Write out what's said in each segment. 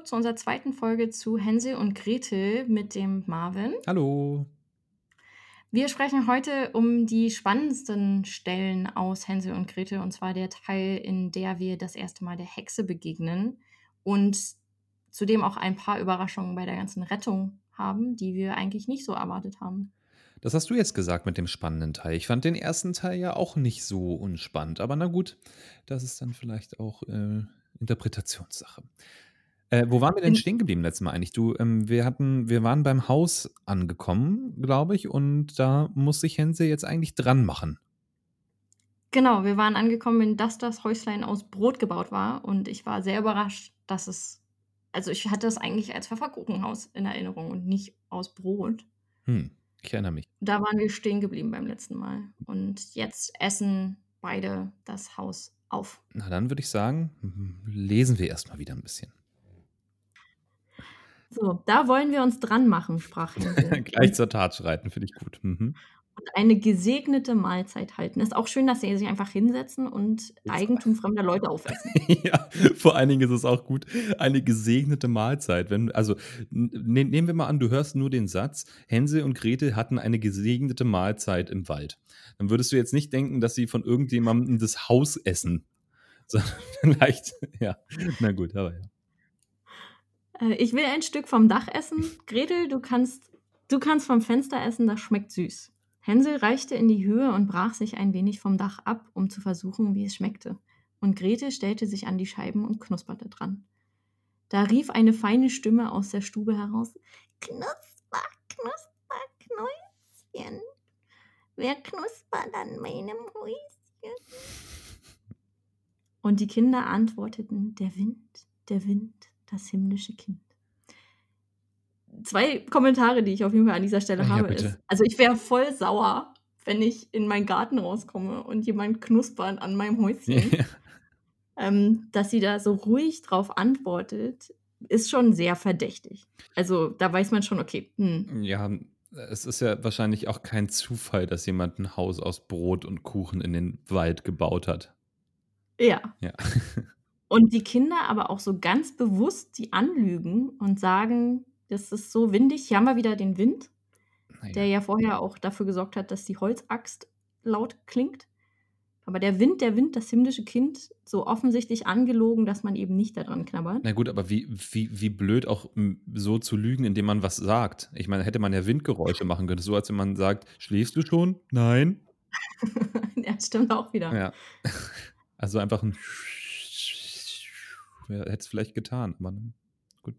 zurück zu unserer zweiten Folge zu Hänsel und Gretel mit dem Marvin. Hallo. Wir sprechen heute um die spannendsten Stellen aus Hänsel und Gretel, und zwar der Teil, in der wir das erste Mal der Hexe begegnen und zudem auch ein paar Überraschungen bei der ganzen Rettung haben, die wir eigentlich nicht so erwartet haben. Das hast du jetzt gesagt mit dem spannenden Teil. Ich fand den ersten Teil ja auch nicht so unspannend, aber na gut, das ist dann vielleicht auch äh, Interpretationssache. Äh, wo waren wir denn stehen geblieben letztes Mal eigentlich? Du, ähm, wir hatten, wir waren beim Haus angekommen, glaube ich, und da muss sich Hänsel jetzt eigentlich dran machen. Genau, wir waren angekommen, dass das Häuslein aus Brot gebaut war und ich war sehr überrascht, dass es, also ich hatte das eigentlich als Pfefferkuchenhaus in Erinnerung und nicht aus Brot. Hm, ich erinnere mich. Da waren wir stehen geblieben beim letzten Mal und jetzt essen beide das Haus auf. Na, dann würde ich sagen, lesen wir erstmal wieder ein bisschen. So, da wollen wir uns dran machen, sprach Hänsel. Gleich zur Tat schreiten, finde ich gut. Mhm. Und eine gesegnete Mahlzeit halten. Ist auch schön, dass sie sich einfach hinsetzen und Eigentum fremder Leute aufessen. ja, vor allen Dingen ist es auch gut, eine gesegnete Mahlzeit. Wenn, also ne, nehmen wir mal an, du hörst nur den Satz, Hänsel und Gretel hatten eine gesegnete Mahlzeit im Wald. Dann würdest du jetzt nicht denken, dass sie von irgendjemandem das Haus essen. Sondern vielleicht, ja, na gut, aber ja. Äh, ich will ein Stück vom Dach essen. Gretel, du kannst, du kannst vom Fenster essen, das schmeckt süß. Hänsel reichte in die Höhe und brach sich ein wenig vom Dach ab, um zu versuchen, wie es schmeckte. Und Gretel stellte sich an die Scheiben und knusperte dran. Da rief eine feine Stimme aus der Stube heraus: Knusper, knusper, Knäuschen. Wer knuspert an meinem Häuschen? Und die Kinder antworteten: Der Wind, der Wind, das himmlische Kind. Zwei Kommentare, die ich auf jeden Fall an dieser Stelle Ja, habe, bitte. ist, also ich wäre voll sauer, wenn ich in meinen Garten rauskomme und jemand knuspert an meinem Häuschen. Ja. Ähm, dass sie da so ruhig drauf antwortet, ist schon sehr verdächtig. Also da weiß man schon, okay, hm, Ja, es ist ja wahrscheinlich auch kein Zufall, dass jemand ein Haus aus Brot und Kuchen in den Wald gebaut hat. ja. Ja. Und die Kinder aber auch so ganz bewusst die anlügen und sagen, das ist so windig. Hier haben wir wieder den Wind, Naja. der ja vorher auch dafür gesorgt hat, dass die Holzaxt laut klingt. Aber der Wind, der Wind, das himmlische Kind, so offensichtlich angelogen, dass man eben nicht daran knabbert. Na gut, aber wie, wie, wie blöd auch so zu lügen, indem man was sagt. Ich meine, hätte man ja Windgeräusche machen können. So als wenn man sagt, schläfst du schon? Nein. ja, stimmt auch wieder. Ja. Also einfach ein ja, hätte es vielleicht getan, aber ne, gut.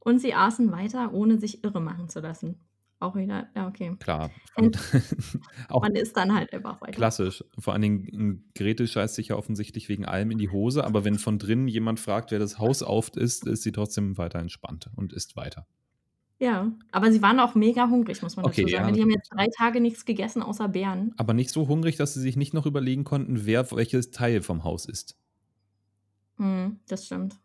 Und sie aßen weiter, ohne sich irre machen zu lassen. Auch wieder, ja, okay. Klar. Und auch man isst dann halt einfach weiter. klassisch. Vor allen Dingen, Gretel scheißt sich ja offensichtlich wegen allem in die Hose, aber wenn von drinnen jemand fragt, wer das Haus auf ist, ist sie trotzdem weiter entspannt und isst weiter. Ja, aber sie waren auch mega hungrig, muss man Okay, dazu sagen. ja. Die haben jetzt drei Tage nichts gegessen außer Beeren. Aber nicht so hungrig, dass sie sich nicht noch überlegen konnten, wer welches Teil vom Haus ist. Hm, das stimmt.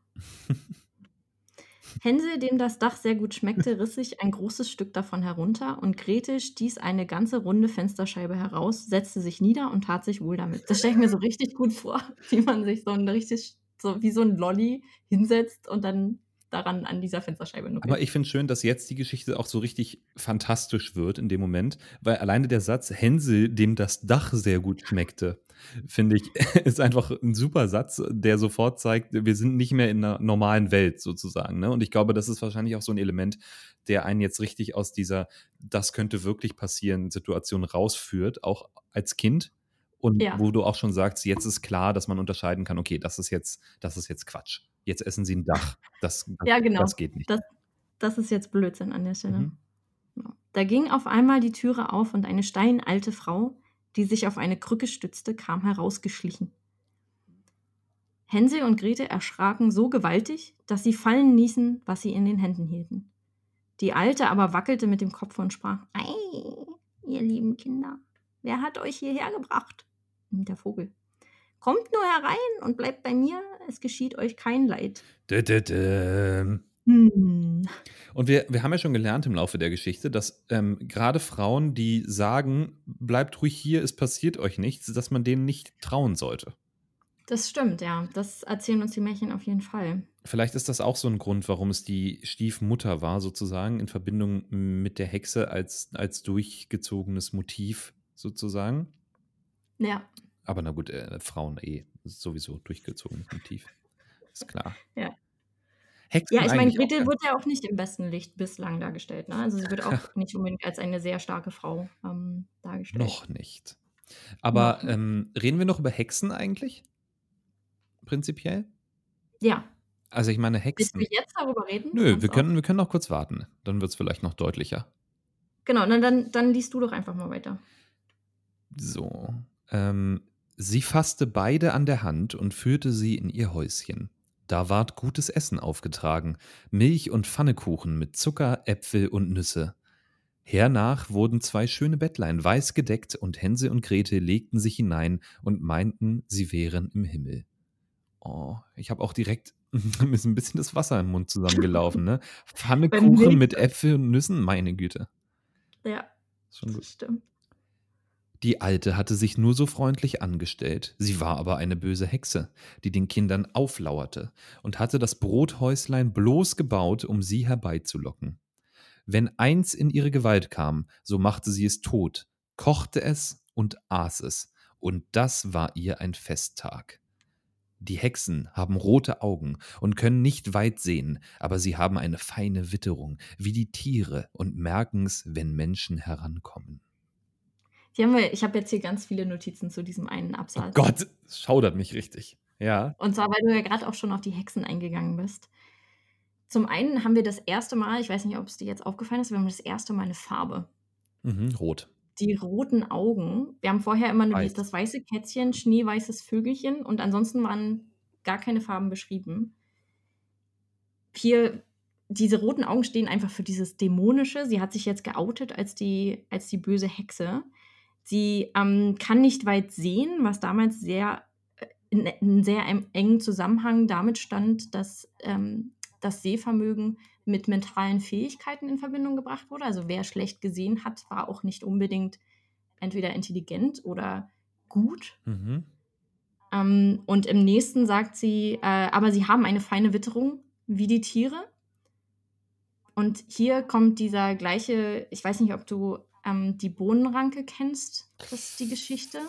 Hänsel, dem das Dach sehr gut schmeckte, riss sich ein großes Stück davon herunter und Gretel stieß eine ganze runde Fensterscheibe heraus, setzte sich nieder und tat sich wohl damit. Das stelle ich mir so richtig gut vor, wie man sich so ein richtig, so wie so ein Lolli hinsetzt und dann daran an dieser Fensterscheibe nuckelt. Aber ich finde schön, dass jetzt die Geschichte auch so richtig fantastisch wird in dem Moment, weil alleine der Satz Hänsel, dem das Dach sehr gut schmeckte, finde ich, ist einfach ein super Satz, der sofort zeigt, wir sind nicht mehr in einer normalen Welt sozusagen. Ne? Und ich glaube, das ist wahrscheinlich auch so ein Element, der einen jetzt richtig aus dieser, das könnte wirklich passieren, Situation rausführt, auch als Kind. Und Ja. wo du auch schon sagst, jetzt ist klar, dass man unterscheiden kann, okay, das ist jetzt, das ist jetzt Quatsch. Jetzt essen sie ein Dach. Das, das, Ja, genau. das geht nicht. Das, das ist jetzt Blödsinn an der Stelle. Mhm. Da ging auf einmal die Türe auf und eine steinalte Frau, die sich auf eine Krücke stützte, kam herausgeschlichen. Hänsel und Grete erschraken so gewaltig, dass sie fallen ließen, was sie in den Händen hielten. Die Alte aber wackelte mit dem Kopf und sprach: Ei, ihr lieben Kinder, wer hat euch hierher gebracht? Und Der Vogel. Kommt nur herein und bleibt bei mir, es geschieht euch kein Leid. Dä, dä, dä. Hm. Und wir, wir haben ja schon gelernt im Laufe der Geschichte, dass ähm, gerade Frauen, die sagen, bleibt ruhig hier, es passiert euch nichts, dass man denen nicht trauen sollte. Das stimmt, ja. Das erzählen uns die Märchen auf jeden Fall. Vielleicht ist das auch so ein Grund, warum es die Stiefmutter war, sozusagen, in Verbindung mit der Hexe als, als durchgezogenes Motiv, sozusagen. Ja. Aber na gut, äh, Frauen eh sowieso durchgezogenes Motiv. Ist klar. Ja. Hexen Ja, ich meine, Gretel wird ja auch nicht im besten Licht bislang dargestellt, ne? Also, sie wird auch nicht unbedingt als eine sehr starke Frau, ähm, dargestellt. Noch nicht. Aber nicht. ähm, reden wir noch über Hexen eigentlich? Prinzipiell? Ja. Also ich meine Willst du Hexen. jetzt darüber reden? Nö, wir auch können, wir können noch kurz warten. Dann wird es vielleicht noch deutlicher. Genau, na dann dann liest du doch einfach mal weiter. So. Ähm, sie fasste beide an der Hand und führte sie in ihr Häuschen. Da ward gutes Essen aufgetragen, Milch und Pfannekuchen mit Zucker, Äpfel und Nüsse. Hernach wurden zwei schöne Bettlein weiß gedeckt und Hänsel und Gretel legten sich hinein und meinten, sie wären im Himmel. Oh, ich habe auch direkt mir ist ein bisschen das Wasser im Mund zusammengelaufen, ne? Pfannekuchen mit Äpfel und Nüssen, meine Güte. Ja, Schon gut. das stimmt. Die Alte hatte sich nur so freundlich angestellt, sie war aber eine böse Hexe, die den Kindern auflauerte und hatte das Brothäuslein bloß gebaut, um sie herbeizulocken. Wenn eins in ihre Gewalt kam, so machte sie es tot, kochte es und aß es, und das war ihr ein Festtag. Die Hexen haben rote Augen und können nicht weit sehen, aber sie haben eine feine Witterung, wie die Tiere, und merken's, wenn Menschen herankommen. Die haben wir ich habe jetzt hier ganz viele Notizen zu diesem einen Oh Absatz. Gott, es schaudert mich richtig. Ja. Und zwar, weil du ja gerade auch schon auf die Hexen eingegangen bist. Zum einen haben wir das erste Mal, ich weiß nicht, ob es dir jetzt aufgefallen ist, wir haben das erste Mal eine Farbe. Mhm, rot. Die roten Augen. Wir haben vorher immer nur Weiß. das weiße Kätzchen, schneeweißes Vögelchen und ansonsten waren gar keine Farben beschrieben. Hier, diese roten Augen stehen einfach für dieses Dämonische. Sie hat sich jetzt geoutet als die, als die böse Hexe. Sie ähm, kann nicht weit sehen, was damals sehr äh, in, in sehr engen Zusammenhang damit stand, dass ähm, das Sehvermögen mit mentalen Fähigkeiten in Verbindung gebracht wurde. Also wer schlecht gesehen hat, war auch nicht unbedingt entweder intelligent oder gut. Mhm. Ähm, und im nächsten sagt sie, äh, aber sie haben eine feine Witterung wie die Tiere. Und hier kommt dieser gleiche, ich weiß nicht, ob du ähm, die Bohnenranke kennst, das ist die Geschichte.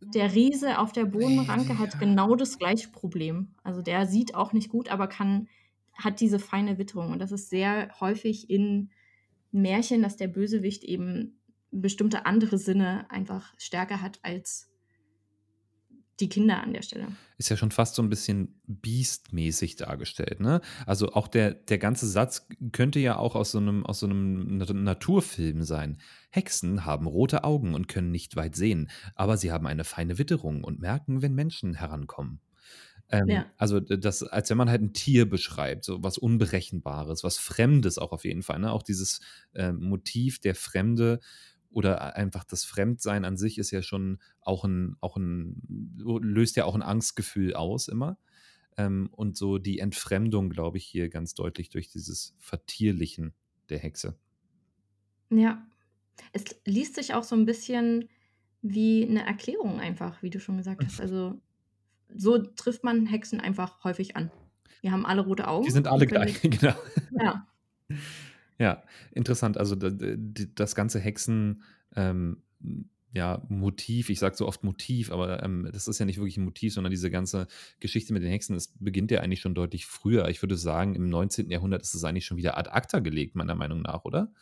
Der Riese auf der Bohnenranke hat Ja. genau das gleiche Problem. Also der sieht auch nicht gut, aber kann, hat diese feine Witterung. Und das ist sehr häufig in Märchen, dass der Bösewicht eben bestimmte andere Sinne einfach stärker hat als die Kinder an der Stelle. Ist ja schon fast so ein bisschen Beast-mäßig dargestellt, ne? Also auch der, der ganze Satz könnte ja auch aus so einem, aus so einem Na- Naturfilm sein. Hexen haben rote Augen und können nicht weit sehen, aber sie haben eine feine Witterung und merken, wenn Menschen herankommen. Ähm, Ja. Also das, als wenn man halt ein Tier beschreibt, so was Unberechenbares, was Fremdes auch auf jeden Fall. Ne? Auch dieses äh, Motiv der Fremde oder einfach das Fremdsein an sich ist ja schon auch ein, auch ein, löst ja auch ein Angstgefühl aus immer. Ähm, und so die Entfremdung, glaube ich, hier ganz deutlich durch dieses Vertierlichen der Hexe. Ja. Es liest sich auch so ein bisschen wie eine Erklärung einfach, wie du schon gesagt hast. Also so trifft man Hexen einfach häufig an. Die haben alle rote Augen. Die sind alle gleich, genau. Ja. Ja, interessant. Also das ganze Hexen, ähm, ja, Motiv, ich sage so oft Motiv, aber ähm, das ist ja nicht wirklich ein Motiv, sondern diese ganze Geschichte mit den Hexen, das beginnt ja eigentlich schon deutlich früher. Ich würde sagen, im 19. Jahrhundert ist es eigentlich schon wieder ad acta gelegt, meiner Meinung nach, oder?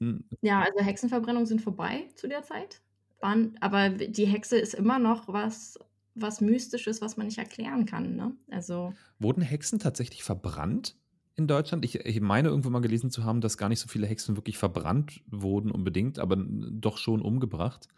Hm, Ja, also Hexenverbrennungen sind vorbei zu der Zeit. Waren, aber die Hexe ist immer noch was, was Mystisches, was man nicht erklären kann. Ne? Also, Wurden Hexen tatsächlich verbrannt in Deutschland? Ich, ich meine irgendwo mal gelesen zu haben, dass gar nicht so viele Hexen wirklich verbrannt wurden unbedingt, aber doch schon umgebracht.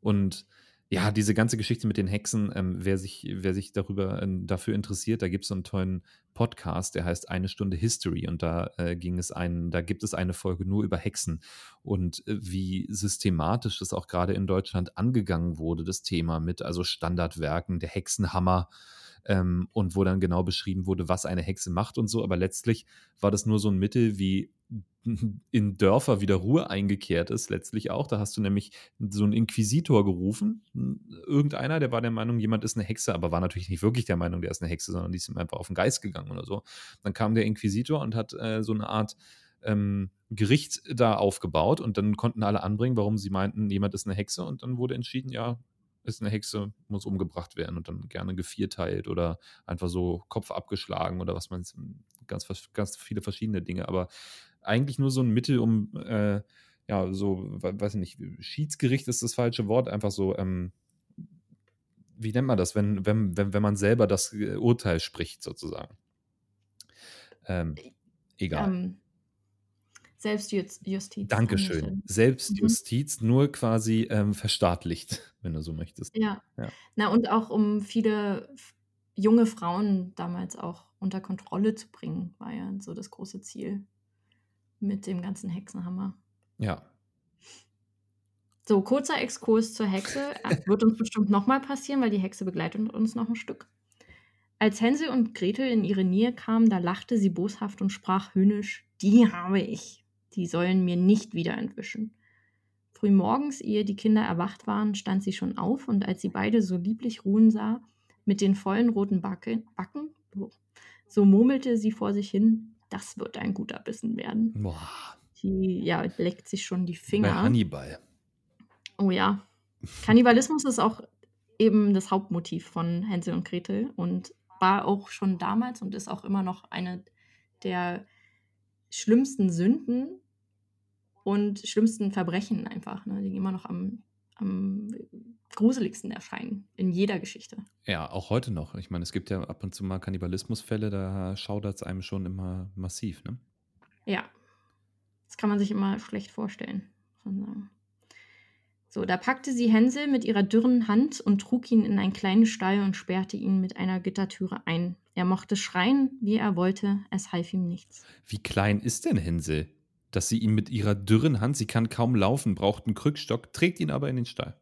Und ja, diese ganze Geschichte mit den Hexen, ähm, wer, sich, wer sich darüber ähm, dafür interessiert, da gibt es so einen tollen Podcast, der heißt Eine Stunde History und da äh, ging es ein, da gibt es eine Folge nur über Hexen und äh, wie systematisch das auch gerade in Deutschland angegangen wurde, das Thema mit also Standardwerken, der Hexenhammer, ähm, und wo dann genau beschrieben wurde, was eine Hexe macht und so. Aber letztlich war das nur so ein Mittel, wie in Dörfer wieder Ruhe eingekehrt ist, letztlich auch. Da hast du nämlich so einen Inquisitor gerufen. Irgendeiner, der war der Meinung, jemand ist eine Hexe, aber war natürlich nicht wirklich der Meinung, der ist eine Hexe, sondern die ist ihm einfach auf den Geist gegangen oder so. Dann kam der Inquisitor und hat äh, so eine Art ähm, Gericht da aufgebaut und dann konnten alle anbringen, warum sie meinten, jemand ist eine Hexe und dann wurde entschieden, ja, ist eine Hexe, muss umgebracht werden und dann gerne gevierteilt oder einfach so Kopf abgeschlagen oder was man ganz, ganz viele verschiedene Dinge, aber eigentlich nur so ein Mittel, um äh, ja, so, weiß ich nicht, Schiedsgericht ist das falsche Wort, einfach so, ähm, wie nennt man das, wenn, wenn, wenn, wenn man selber das äh, Urteil spricht, sozusagen. Ähm, egal. Um, ähm, Selbstjustiz. Dankeschön. Selbstjustiz, mhm. nur quasi ähm, verstaatlicht, wenn du so möchtest. Ja. ja. Na, und auch um viele junge Frauen damals auch unter Kontrolle zu bringen, war ja so das große Ziel mit dem ganzen Hexenhammer. Ja. So, kurzer Exkurs zur Hexe. Wird uns bestimmt nochmal passieren, weil die Hexe begleitet uns noch ein Stück. Als Hänsel und Gretel in ihre Nähe kamen, da lachte sie boshaft und sprach höhnisch: Die habe ich. Die sollen mir nicht wieder entwischen. Frühmorgens, ehe die Kinder erwacht waren, stand sie schon auf und als sie beide so lieblich ruhen sah, mit den vollen roten Backen, Backen so murmelte sie vor sich hin: Das wird ein guter Bissen werden. Boah. Die ja, leckt sich schon die Finger. Bei Hannibal. Oh ja. Kannibalismus ist auch eben das Hauptmotiv von Hänsel und Gretel und war auch schon damals und ist auch immer noch eine der schlimmsten Sünden und schlimmsten Verbrechen einfach, ne, die immer noch am, am gruseligsten erscheinen in jeder Geschichte. Ja, auch heute noch. Ich meine, es gibt ja ab und zu mal Kannibalismusfälle, da schaudert es einem schon immer massiv, ne? Ja. Das kann man sich immer schlecht vorstellen, muss man sagen. So, da packte sie Hänsel mit ihrer dürren Hand und trug ihn in einen kleinen Stall und sperrte ihn mit einer Gittertüre ein. Er mochte schreien, wie er wollte, es half ihm nichts. Wie klein ist denn Hänsel? Dass sie ihn mit ihrer dürren Hand, sie kann kaum laufen, braucht einen Krückstock, trägt ihn aber in den Stall.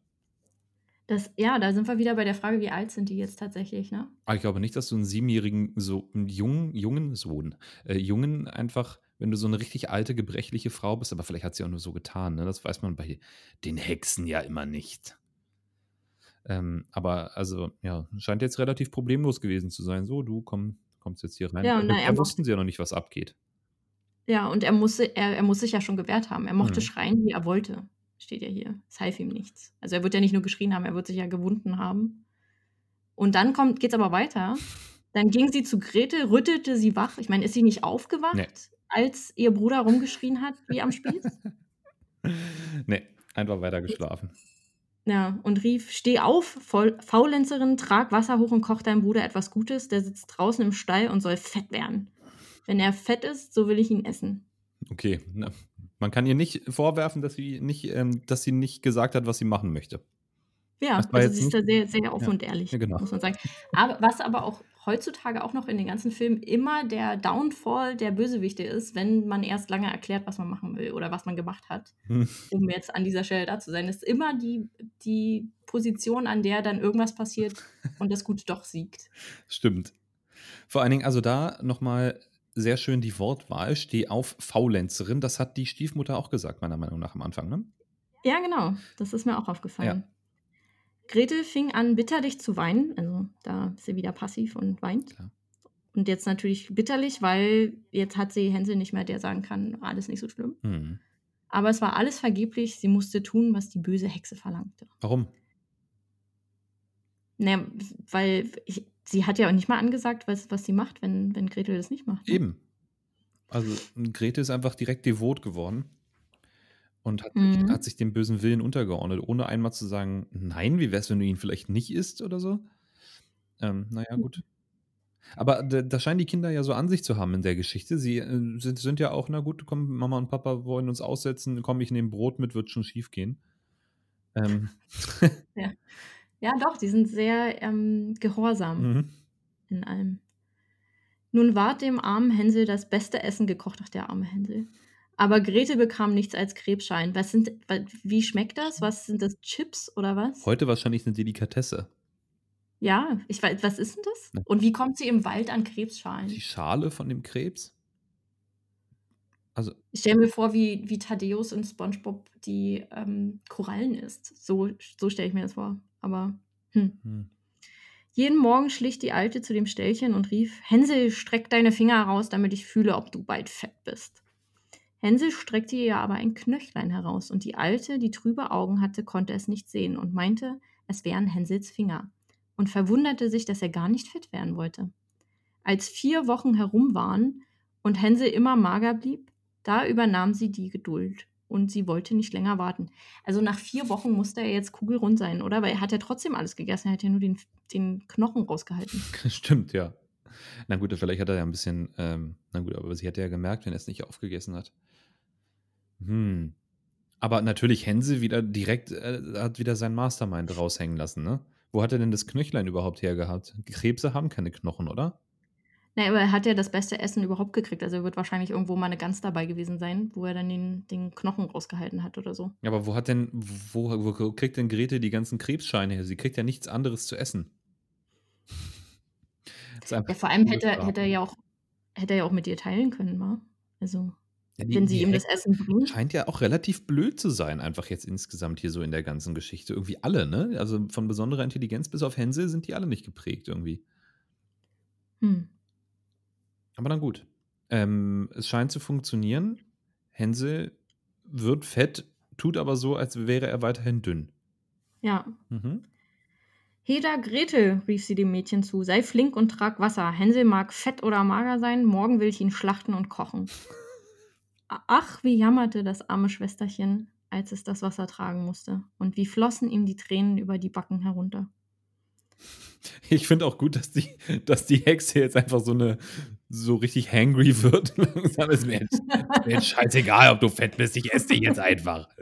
Das, ja, da sind wir wieder bei der Frage, wie alt sind die jetzt tatsächlich, ne? Aber ich glaube nicht, dass du einen siebenjährigen, so einen jungen, jungen Sohn, äh, Jungen einfach wenn du so eine richtig alte, gebrechliche Frau bist, aber vielleicht hat sie auch nur so getan, ne? Das weiß man bei den Hexen ja immer nicht. Ähm, aber also, ja, scheint jetzt relativ problemlos gewesen zu sein. So, du komm, kommst jetzt hier rein. Ja, na, er wussten sie ja noch nicht, was abgeht. Ja, und er musste, er, er muss sich ja schon gewehrt haben. Er mochte mhm. schreien, wie er wollte. Steht ja hier. Es half ihm nichts. Also er wird ja nicht nur geschrien haben, er wird sich ja gewunden haben. Und dann kommt, geht's aber weiter. Dann ging sie zu Gretel, rüttelte sie wach. Ich meine, ist sie nicht aufgewacht? Nee als ihr Bruder rumgeschrien hat, wie am Spieß? nee, einfach weiter geschlafen. Ja, und rief: Steh auf, Faulenzerin, trag Wasser hoch und koch deinem Bruder etwas Gutes. Der sitzt draußen im Stall und soll fett werden. Wenn er fett ist, so will ich ihn essen. Okay, na, man kann ihr nicht vorwerfen, dass sie nicht, ähm, dass sie nicht gesagt hat, was sie machen möchte. Ja, also sie ist da sehr, sehr offen ja. und ehrlich, ja, genau. muss man sagen. Aber was aber auch heutzutage auch noch in den ganzen Filmen immer der Downfall der Bösewichte ist, wenn man erst lange erklärt, was man machen will oder was man gemacht hat, hm. um jetzt an dieser Stelle da zu sein, ist immer die, die Position, an der dann irgendwas passiert und das Gute doch siegt. Stimmt. Vor allen Dingen, also da nochmal sehr schön die Wortwahl, steh auf Faulenzerin, das hat die Stiefmutter auch gesagt, meiner Meinung nach am Anfang, ne? Ja, genau, das ist mir auch aufgefallen. Ja. Gretel fing an, bitterlich zu weinen. Also da ist sie wieder passiv und weint. Klar. Und jetzt natürlich bitterlich, weil jetzt hat sie Hänsel nicht mehr, der sagen kann, alles nicht so schlimm. Mhm. Aber es war alles vergeblich. Sie musste tun, was die böse Hexe verlangte. Warum? Naja, weil ich, sie hat ja auch nicht mal angesagt, was, was sie macht, wenn, wenn Gretel das nicht macht. Ne? Eben. Also Gretel ist einfach direkt devot geworden und hat, mhm. sich, hat sich dem bösen Willen untergeordnet, ohne einmal zu sagen, nein, wie wär's, wenn du ihn vielleicht nicht isst oder so? Ähm, naja, gut. Aber da, scheinen die Kinder ja so an sich zu haben in der Geschichte. Sie äh, sind, sind, ja auch, na gut, komm, Mama und Papa wollen uns aussetzen, komm, ich nehme Brot mit, wird schon schief gehen. Ähm. ja. ja, doch, die sind sehr ähm, gehorsam mhm. in allem. Nun ward dem armen Hänsel das beste Essen gekocht. Ach, der arme Hänsel. Aber Grete bekam nichts als Krebsschein. Was sind, wie schmeckt das? Was sind das? Chips oder was? Heute wahrscheinlich eine Delikatesse. Ja, ich weiß, was ist denn das? Na. Und wie kommt sie im Wald an Krebsschalen? Die Schale von dem Krebs? Also Ich stelle mir vor, wie, wie Thaddeus in SpongeBob die ähm, Korallen isst. So, so stelle ich mir das vor. Aber hm. hm. Jeden Morgen schlich die Alte zu dem Ställchen und rief: Hänsel, streck deine Finger heraus, damit ich fühle, ob du bald fett bist. Hänsel streckte ihr aber ein Knöchlein heraus, und die Alte, die trübe Augen hatte, konnte es nicht sehen und meinte, es wären Hänsels Finger, und verwunderte sich, dass er gar nicht fett werden wollte. Als vier Wochen herum waren und Hänsel immer mager blieb, da übernahm sie die Geduld und sie wollte nicht länger warten. Also nach vier Wochen musste er jetzt kugelrund sein, oder? Weil er hat ja trotzdem alles gegessen, er hat ja nur den, den Knochen rausgehalten. Stimmt, ja. Na gut, vielleicht hat er ja ein bisschen, ähm, na gut, aber sie hätte ja gemerkt, wenn er es nicht aufgegessen hat. Hm. Aber natürlich Hänsel wieder direkt, äh, hat wieder sein Mastermind raushängen lassen, ne? Wo hat er denn das Knöchlein überhaupt hergehabt? Krebse haben keine Knochen, oder? Naja, aber er hat ja das beste Essen überhaupt gekriegt. Also er wird wahrscheinlich irgendwo mal eine Gans dabei gewesen sein, wo er dann den, den Knochen rausgehalten hat oder so. Aber wo hat denn, wo, wo kriegt denn Grete die ganzen Krebsscheine her? Sie kriegt ja nichts anderes zu essen. ja, vor allem hätte, hätte, er ja auch, hätte er ja auch mit ihr teilen können, wa? Also, ja, die, wenn sie ihm das Essen bringt. Scheint ja auch relativ blöd zu sein, einfach jetzt insgesamt hier so in der ganzen Geschichte. Irgendwie alle, ne? Also von besonderer Intelligenz bis auf Hänsel sind die alle nicht geprägt irgendwie. Hm. Aber dann gut. Ähm, es scheint zu funktionieren. Hänsel wird fett, tut aber so, als wäre er weiterhin dünn. Ja. Mhm. Heda Gretel, rief sie dem Mädchen zu, sei flink und trag Wasser. Hänsel mag fett oder mager sein, morgen will ich ihn schlachten und kochen. Ach, wie jammerte das arme Schwesterchen, als es das Wasser tragen musste, und wie flossen ihm die Tränen über die Backen herunter. Ich finde auch gut, dass die, dass die Hexe jetzt einfach so eine so richtig hangry wird. Langsam ist mir jetzt, mir jetzt scheißegal, ob du fett bist, ich esse dich jetzt einfach.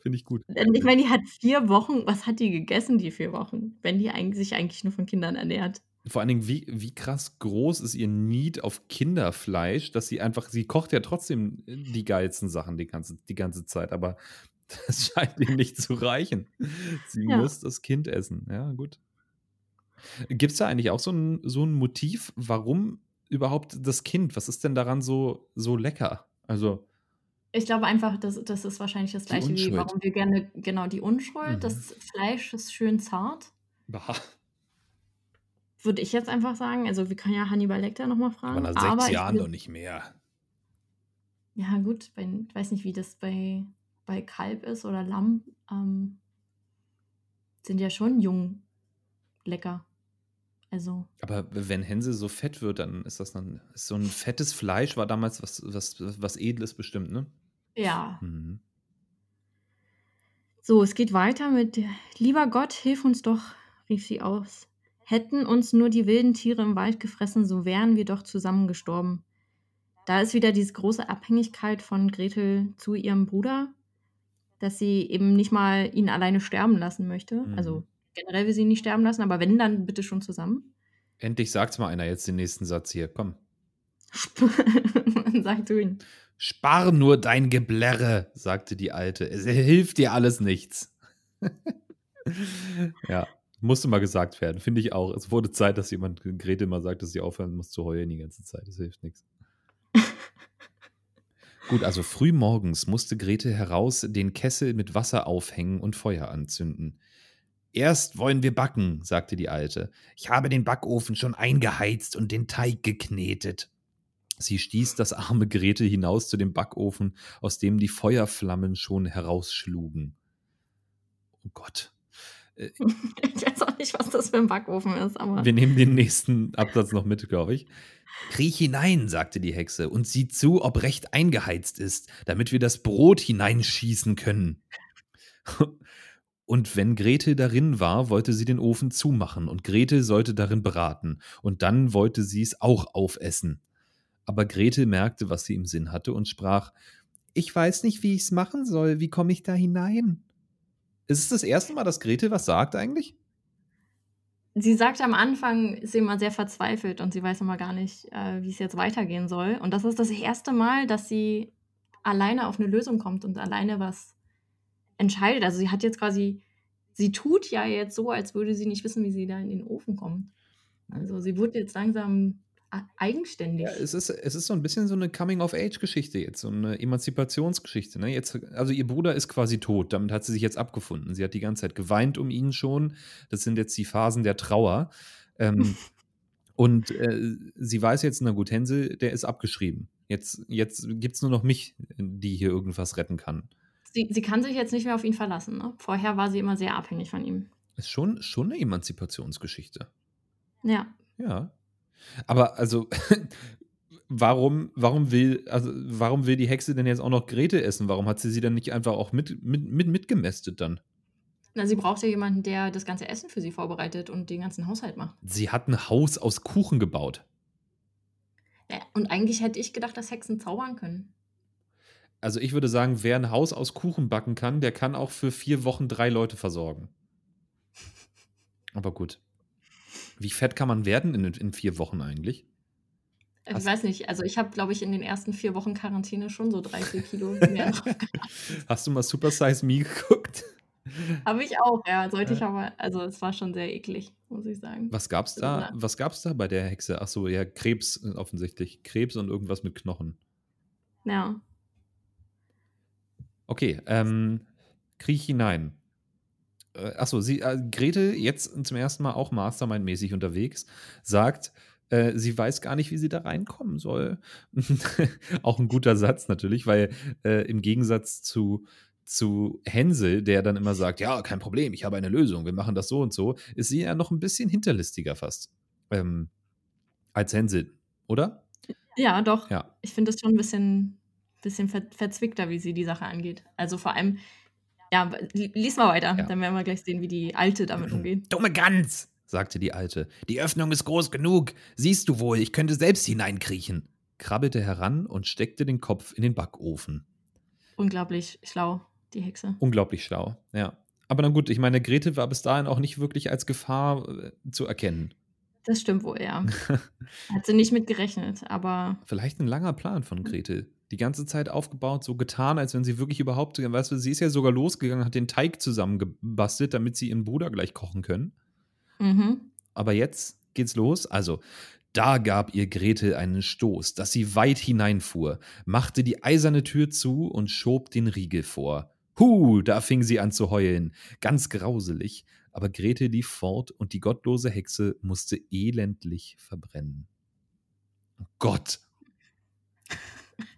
finde ich gut. Ich meine, die hat vier Wochen, was hat die gegessen, die vier Wochen? Wenn die eigentlich, sich eigentlich nur von Kindern ernährt. Vor allen Dingen, wie, wie krass groß ist ihr Need auf Kinderfleisch, dass sie einfach, sie kocht ja trotzdem die geilsten Sachen die ganze, die ganze Zeit, aber das scheint ihm nicht zu reichen. Sie ja. muss das Kind essen. Ja, gut. Gibt es da eigentlich auch so ein, so ein Motiv, warum überhaupt das Kind? Was ist denn daran so, so lecker? Also. Ich glaube einfach, das, das ist wahrscheinlich das gleiche wie warum wir gerne, genau, die Unschuld. Mhm. Das Fleisch ist schön zart. Bah. Würde ich jetzt einfach sagen. Also, wir können ja Hannibal Lecter nochmal fragen. Aber nach sechs Jahren doch nicht mehr. Ja, gut. Bei, ich weiß nicht, wie das bei bei Kalb ist oder Lamm, ähm, sind ja schon jung lecker. Also. Aber wenn Hänse so fett wird, dann ist das dann. so ein fettes Fleisch war damals was, was, was Edles bestimmt, ne? Ja. Mhm. So, es geht weiter mit Lieber Gott, hilf uns doch, rief sie aus. Hätten uns nur die wilden Tiere im Wald gefressen, so wären wir doch zusammen gestorben. Da ist wieder diese große Abhängigkeit von Gretel zu ihrem Bruder dass sie eben nicht mal ihn alleine sterben lassen möchte. Mhm. Also generell will sie ihn nicht sterben lassen, aber wenn, dann bitte schon zusammen. Endlich sagt's mal einer jetzt den nächsten Satz hier, komm. Sag du ihn. Spar nur dein Geblärre, sagte die Alte. Es hilft dir alles nichts. ja, musste mal gesagt werden, finde ich auch. Es wurde Zeit, dass jemand Grete mal sagt, dass sie aufhören muss zu heulen die ganze Zeit. Das hilft nichts. Gut, also früh morgens musste Grete heraus den Kessel mit Wasser aufhängen und Feuer anzünden. Erst wollen wir backen, sagte die Alte. Ich habe den Backofen schon eingeheizt und den Teig geknetet. Sie stieß das arme Grete hinaus zu dem Backofen, aus dem die Feuerflammen schon herausschlugen. Oh Gott. Äh, ich weiß auch nicht, was das für ein Backofen ist, aber. Wir nehmen den nächsten Absatz noch mit, glaube ich. Kriech hinein, sagte die Hexe, und sieh zu, ob recht eingeheizt ist, damit wir das Brot hineinschießen können. Und wenn Grete darin war, wollte sie den Ofen zumachen, und Grete sollte darin braten, und dann wollte sie es auch aufessen. Aber Grete merkte, was sie im Sinn hatte, und sprach Ich weiß nicht, wie ich's machen soll, wie komme ich da hinein? Ist es das erste Mal, dass Grete was sagt eigentlich? sie sagt am Anfang, ist sie immer sehr verzweifelt und sie weiß immer gar nicht, äh, wie es jetzt weitergehen soll. Und das ist das erste Mal, dass sie alleine auf eine Lösung kommt und alleine was entscheidet. Also sie hat jetzt quasi sie tut ja jetzt so, als würde sie nicht wissen, wie sie da in den Ofen kommt. Also sie wird jetzt langsam eigenständig. Ja, es ist, es ist so ein bisschen so eine Coming-of-Age-Geschichte jetzt, so eine Emanzipationsgeschichte. Ne? Jetzt, also ihr Bruder ist quasi tot, damit hat sie sich jetzt abgefunden. Sie hat die ganze Zeit geweint um ihn schon. Das sind jetzt die Phasen der Trauer. Ähm, und äh, sie weiß jetzt, na gut, Hänsel, der ist abgeschrieben. Jetzt, jetzt gibt es nur noch mich, die hier irgendwas retten kann. Sie, sie kann sich jetzt nicht mehr auf ihn verlassen. Ne? Vorher war sie immer sehr abhängig von ihm. Ist schon, schon eine Emanzipationsgeschichte. Ja. Ja. Aber also, warum, warum, will, also, warum will die Hexe denn jetzt auch noch Grete essen? Warum hat sie sie dann nicht einfach auch mit, mit, mit, mitgemästet dann? Na, sie braucht ja jemanden, der das ganze Essen für sie vorbereitet und den ganzen Haushalt macht. Sie hat ein Haus aus Kuchen gebaut. Ja, und eigentlich hätte ich gedacht, dass Hexen zaubern können. Also ich würde sagen, wer ein Haus aus Kuchen backen kann, der kann auch für vier Wochen drei Leute versorgen. Aber gut. Wie fett kann man werden in, in vier Wochen eigentlich? Ich Hast weiß nicht. Also ich habe, glaube ich, in den ersten vier Wochen Quarantäne schon so drei, vier Kilo mehr drauf Hast du mal Super Size Me geguckt? Habe ich auch, ja. Sollte ich aber, also es war schon sehr eklig, muss ich sagen. Was gab's da? Also, Was gab's da bei der Hexe? Achso, ja, Krebs äh, offensichtlich. Krebs und irgendwas mit Knochen. Ja. Okay, ähm, kriech hinein. Äh, achso, sie, äh, Grete, jetzt zum ersten Mal auch Mastermind-mäßig unterwegs, sagt, äh, sie weiß gar nicht, wie sie da reinkommen soll. auch ein guter Satz natürlich, weil äh, im Gegensatz zu, zu Hänsel, der dann immer sagt, ja, kein Problem, ich habe eine Lösung, wir machen das so und so, ist sie ja noch ein bisschen hinterlistiger fast ähm, als Hänsel, oder? Ja, doch. Ja. Ich finde es schon ein bisschen, bisschen ver verzwickter, wie sie die Sache angeht. Also vor allem, ja, lies mal weiter, ja. dann werden wir gleich sehen, wie die Alte damit umgeht. Dumme Gans, sagte die Alte. Die Öffnung ist groß genug. Siehst du wohl, ich könnte selbst hineinkriechen. Krabbelte heran und steckte den Kopf in den Backofen. Unglaublich schlau, die Hexe. Unglaublich schlau, ja. Aber na gut, ich meine, Grete war bis dahin auch nicht wirklich als Gefahr äh, zu erkennen. Das stimmt wohl, ja. Hat sie nicht mit gerechnet, aber. Vielleicht ein langer Plan von Grete die ganze Zeit aufgebaut, so getan, als wenn sie wirklich überhaupt, weißt du, sie ist ja sogar losgegangen, hat den Teig zusammengebastelt, damit sie ihren Bruder gleich kochen können. Mhm. Aber jetzt geht's los. Also, da gab ihr Gretel einen Stoß, dass sie weit hineinfuhr, machte die eiserne Tür zu und schob den Riegel vor. Hu, da fing sie an zu heulen, ganz grauselig, aber Gretel lief fort und die gottlose Hexe musste elendlich verbrennen. Gott,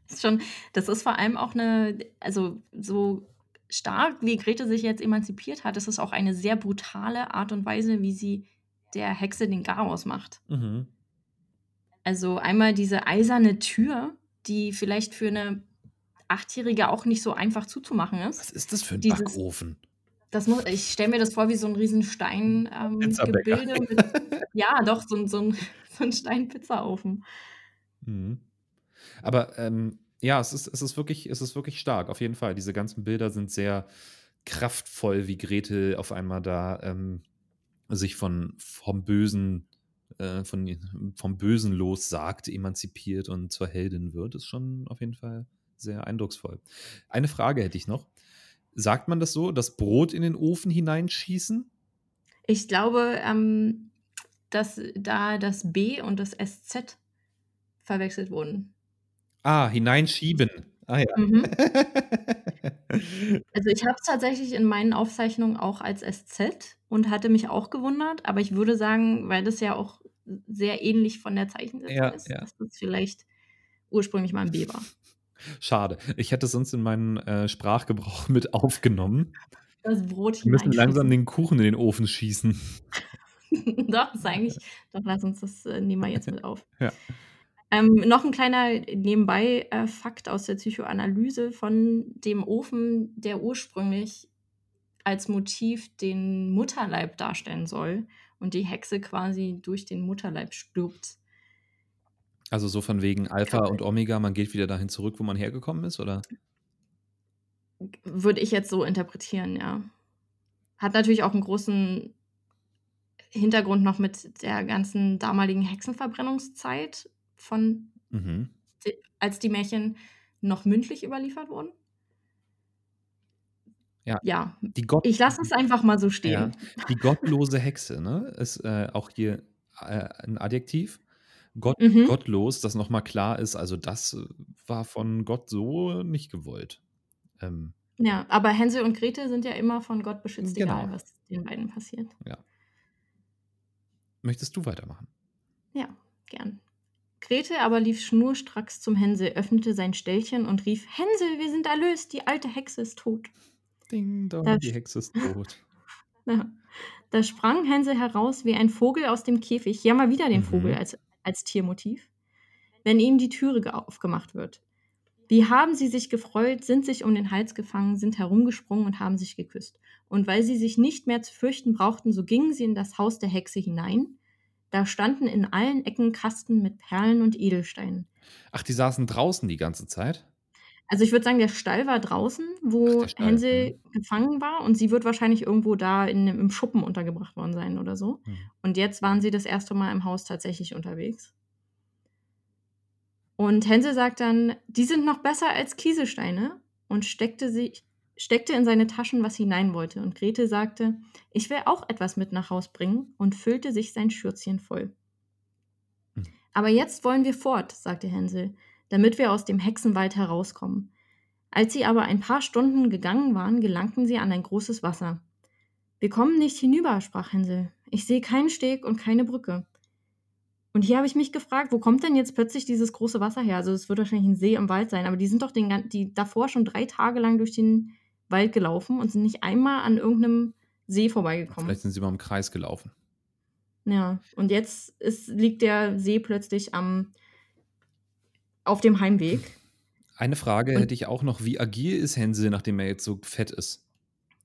ist schon, das ist vor allem auch eine, also so stark, wie Grete sich jetzt emanzipiert hat, ist es auch eine sehr brutale Art und Weise, wie sie der Hexe den Garaus macht. Mhm. Also einmal diese eiserne Tür, die vielleicht für eine Achtjährige auch nicht so einfach zuzumachen ist. Was ist das für ein Dieses, Backofen? Das muss, ich stelle mir das vor wie so ein riesen Steingebilde. Ähm, ja, doch, so, so ein, so ein Steinpizzaofen. Mhm. Aber ähm, ja, es ist, es, ist wirklich, es ist wirklich stark, auf jeden Fall. Diese ganzen Bilder sind sehr kraftvoll, wie Gretel auf einmal da ähm, sich von, vom Bösen, äh, von, vom Bösen lossagt, emanzipiert und zur Heldin wird. Ist schon auf jeden Fall sehr eindrucksvoll. Eine Frage hätte ich noch. Sagt man das so, das Brot in den Ofen hineinschießen? Ich glaube, ähm, dass da das B und das SZ verwechselt wurden. Ah, hineinschieben. Ah ja. Mhm. Also ich habe es tatsächlich in meinen Aufzeichnungen auch als SZ und hatte mich auch gewundert, aber ich würde sagen, weil das ja auch sehr ähnlich von der Zeichensetzung Ja, ist, ja. dass das vielleicht ursprünglich mal ein B war. Schade. Ich hätte es sonst in meinen äh, Sprachgebrauch mit aufgenommen. Das Brot Wir müssen langsam den Kuchen in den Ofen schießen. Doch, ist eigentlich, doch lass uns das äh, nehmen wir jetzt mit auf. Ja. Ähm, noch ein kleiner Nebenbei-Fakt aus der Psychoanalyse von dem Ofen, der ursprünglich als Motiv den Mutterleib darstellen soll und die Hexe quasi durch den Mutterleib stirbt. Also so von wegen Alpha und Omega, man geht wieder dahin zurück, wo man hergekommen ist, oder? Würde ich jetzt so interpretieren, ja. Hat natürlich auch einen großen Hintergrund noch mit der ganzen damaligen Hexenverbrennungszeit von, Mhm. als die Märchen noch mündlich überliefert wurden. Ja, Ja, ich lasse es einfach mal so ja, stehen. die gottlose Hexe, ne, ist, äh, auch hier, äh, 'n Adjektiv. Gott Mhm. gottlos, dass noch mal klar ist, also das, war von Gott so nicht gewollt. Ähm, Ja, aber Hänsel und Gretel sind ja immer von Gott beschützt, Genau. egal was den beiden passiert. ja. Möchtest du weitermachen? Ja, gern. Gretel aber lief schnurstracks zum Hänsel, öffnete sein Ställchen und rief: „Hänsel, wir sind erlöst, die alte Hexe ist tot.“ Ding Da dong, die sch Hexe ist tot. Ja. Da sprang Hänsel heraus wie ein Vogel aus dem Käfig. Haben wir wieder den Vogel Mhm. als als Tiermotiv. Wenn ihm die Türe ge aufgemacht wird. Wie haben sie sich gefreut, sind sich um den Hals gefangen, sind herumgesprungen und haben sich geküsst. Und weil sie sich nicht mehr zu fürchten brauchten, so gingen sie in das Haus der Hexe hinein. Da standen in allen Ecken Kasten mit Perlen und Edelsteinen. Ach, die saßen draußen die ganze Zeit? Also, ich würde sagen, der Stall war draußen, Ach, wo Stall, Hänsel mhm. gefangen war und sie wird wahrscheinlich irgendwo da in im Schuppen untergebracht worden sein oder so. Mhm. Und jetzt waren sie das erste Mal im Haus tatsächlich unterwegs. Und Hänsel sagt dann: „Die sind noch besser als Kieselsteine“ und steckte sich steckte in seine Taschen, was hinein wollte. Und Gretel sagte: „Ich will auch etwas mit nach Haus bringen“ und füllte sich sein Schürzchen voll. Hm. „Aber jetzt wollen wir fort“, sagte Hänsel, „damit wir aus dem Hexenwald herauskommen.“ Als sie aber ein paar Stunden gegangen waren, gelangten sie an ein großes Wasser. „Wir kommen nicht hinüber“, sprach Hänsel. „Ich sehe keinen Steg und keine Brücke.“ Und hier habe ich mich gefragt, wo kommt denn jetzt plötzlich dieses große Wasser her? Also, es wird wahrscheinlich 'n See im Wald sein, aber die sind doch den die davor schon 3 Tage lang durch den Wald gelaufen und sind nicht einmal an irgend 'nem See vorbeigekommen. Vielleicht sind sie mal im Kreis gelaufen. Ja, und jetzt ist liegt der See plötzlich am auf dem Heimweg. Eine Frage Und hätte ich auch noch. Wie agil ist Hänsel, nachdem er jetzt so fett ist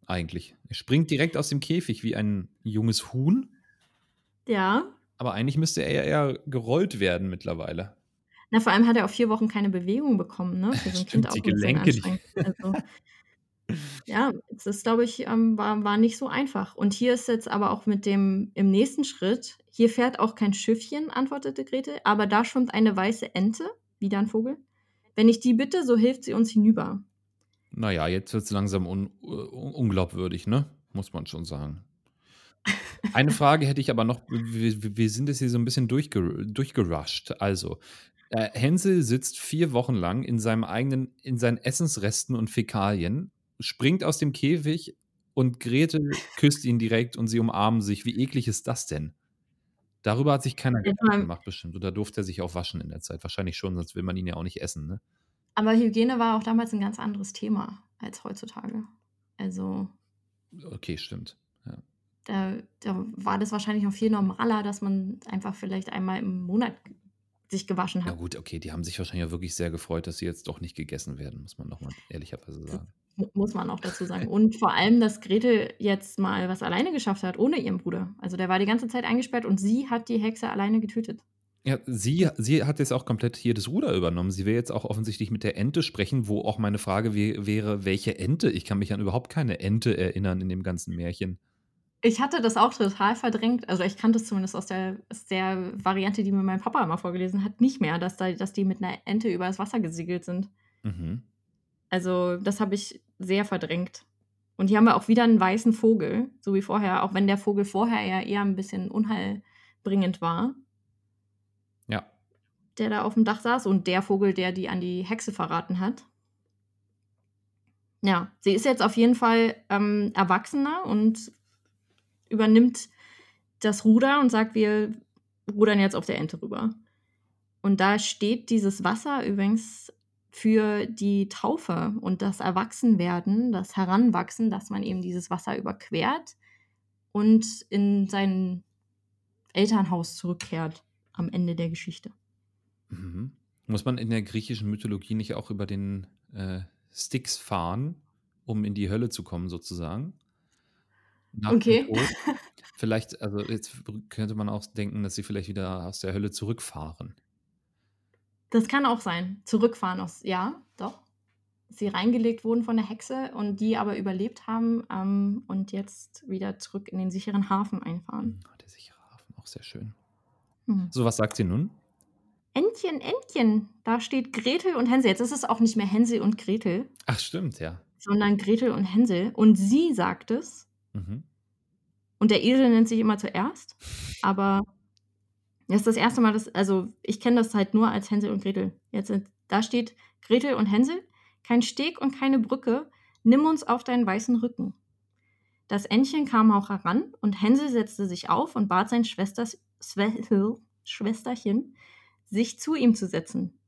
eigentlich? Er springt direkt aus dem Käfig wie ein junges Huhn. Ja. Aber eigentlich müsste er ja eher gerollt werden mittlerweile. Na, vor allem hat er auch 4 Wochen keine Bewegung bekommen, ne? Für so 'n Kind Stimmt, auch die 'n bisschen Gelenke. Also ja, das ist, glaube ich, ähm, war war nicht so einfach. Und hier ist jetzt aber auch mit dem im nächsten Schritt: „Hier fährt auch kein Schiffchen“, antwortete Gretel, „aber da schwimmt eine weiße Ente“, wieder 'n Vogel. „Wenn ich die bitte, so hilft sie uns hinüber.“ Na ja, jetzt wird's langsam un u unglaubwürdig, ne? Muss man schon sagen. Eine Frage hätte ich aber noch. Wir sind jetzt hier so 'n bisschen durchger durchgerusht. Also, äh, Hänsel sitzt 4 Wochen lang in seinem eigenen in seinen Essensresten und Fäkalien, springt aus dem Käfig und Gretel küsst ihn direkt und sie umarmen sich. Wie eklig ist das denn? Darüber hat sich keiner Gedanken gemacht bestimmt oder durfte er sich auch waschen in der Zeit? Wahrscheinlich schon, sonst will man ihn ja auch nicht essen, ne? Aber Hygiene war auch damals 'n ganz anderes Thema als heutzutage. Also Okay, stimmt. Ja. da da war das wahrscheinlich noch viel normaler, dass man einfach vielleicht einmal im Monat sich gewaschen hat. gut, okay, die haben sich wahrscheinlich auch wirklich sehr gefreut, dass sie jetzt doch nicht gegessen werden, muss man noch mal ehrlicherweise sagen. Mu muss man auch dazu sagen. Und vor allem, dass Gretel jetzt mal was alleine geschafft hat, ohne ihren Bruder. Also, der war die ganze Zeit eingesperrt und sie hat die Hexe alleine getötet. Ja, sie sie hat jetzt auch komplett hier das Ruder übernommen. Sie will jetzt auch offensichtlich mit der Ente sprechen, wo auch meine Frage wä wäre, welche Ente? Ich kann mich an überhaupt keine Ente erinnern in dem ganzen Märchen. Ich hatte das auch total verdrängt. Also, ich kannte es zumindest aus der aus der Variante, die mir mein Papa immer vorgelesen hat, nicht mehr, dass da dass die mit 'ner Ente übers Wasser gesegelt sind. Mhm. Also, das habe ich sehr verdrängt. Und hier haben wir auch wieder 'n weißen Vogel, so wie vorher, auch wenn der Vogel vorher ja eher 'n bisschen unheilbringend war. Ja. Der da aufm Dach saß und der Vogel, der die an die Hexe verraten hat. Ja, sie ist jetzt auf jeden Fall, ähm, erwachsener und übernimmt das Ruder und sagt: „Wir rudern jetzt auf der Ente rüber.“ Und da steht dieses Wasser übrigens für die Taufe und das Erwachsenwerden, das Heranwachsen, dass man eben dieses Wasser überquert und in sein Elternhaus zurückkehrt am Ende der Geschichte. Mhm. Muss man in der griechischen Mythologie nicht auch über den, äh, Styx fahren, um in die Hölle zu kommen sozusagen? Nach Okay. Vielleicht also, jetzt könnte man auch denken, dass sie vielleicht wieder aus der Hölle zurückfahren. Das kann auch sein. Zurückfahren aus ja, doch. Sie reingelegt wurden von der Hexe und die aber überlebt haben, ähm, und jetzt wieder zurück in den sicheren Hafen einfahren. Ah, der sichere Hafen, auch sehr schön. Mhm. So, was sagt sie nun? Entchen, Entchen, da steht Gretel und Hänsel. Jetzt ist es auch nicht mehr Hänsel und Gretel, Ach stimmt, ja. sondern Gretel und Hänsel. Und sie sagt es. Mhm. Und der Esel nennt sich immer zuerst. Aber das ist das erste Mal, dass, also ich kenne das halt nur als Hänsel und Gretel. Jetzt, da steht Gretel und Hänsel, kein Steg und keine Brücke, nimm uns auf deinen weißen Rücken. Das Entchen kam auch heran und Hänsel setzte sich auf und bat sein Schwesters, Schwesterchen, sich zu ihm zu setzen.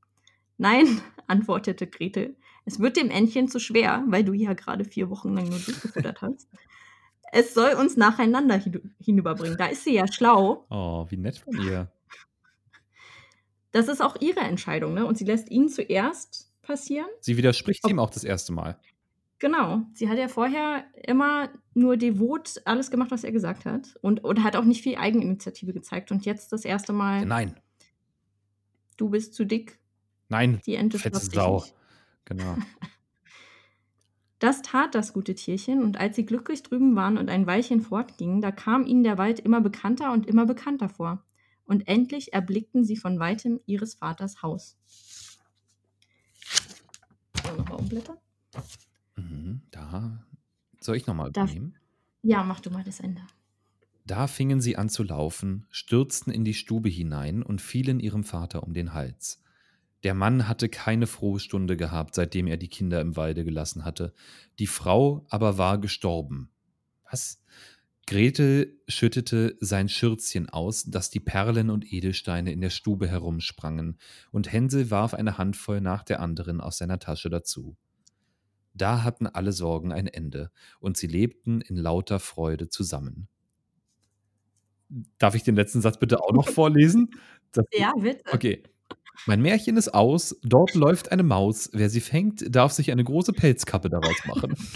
Nein, antwortete Gretel, es wird dem Entchen zu schwer, weil du ja gerade vier Wochen lang nur durchgefüttert hast. Es soll uns nacheinander hinüberbringen. Da ist sie ja schlau. Oh, wie nett von ihr. Das ist auch ihre Entscheidung, ne? Und sie lässt ihn zuerst passieren. Sie widerspricht Ob ihm auch das erste Mal. Genau. Sie hat ja vorher immer nur devot alles gemacht, was er gesagt hat. Und, und hat auch nicht viel Eigeninitiative gezeigt. Und jetzt das erste Mal. Nein. Du bist zu dick. Nein. Die Ente fette Sau. Genau. Das tat das gute Tierchen, und als sie glücklich drüben waren und ein Weilchen fortgingen, da kam ihnen der Wald immer bekannter und immer bekannter vor. Und endlich erblickten sie von weitem ihres Vaters Haus. So, nochmal umblättern. Mhm, da soll ich nochmal übernehmen? Ja, mach du mal das Ende. Da fingen sie an zu laufen, stürzten in die Stube hinein und fielen ihrem Vater um den Hals. Der Mann hatte keine frohe Stunde gehabt, seitdem er die Kinder im Walde gelassen hatte. Die Frau aber war gestorben. Was? Gretel schüttete sein Schürzchen aus, dass die Perlen und Edelsteine in der Stube herumsprangen, und Hänsel warf eine Handvoll nach der anderen aus seiner Tasche dazu. Da hatten alle Sorgen ein Ende, und sie lebten in lauter Freude zusammen. Darf ich den letzten Satz bitte auch noch vorlesen? Das ja, bitte. Okay. Mein Märchen ist aus, dort läuft eine Maus. Wer sie fängt, darf sich eine große Pelzkappe daraus machen.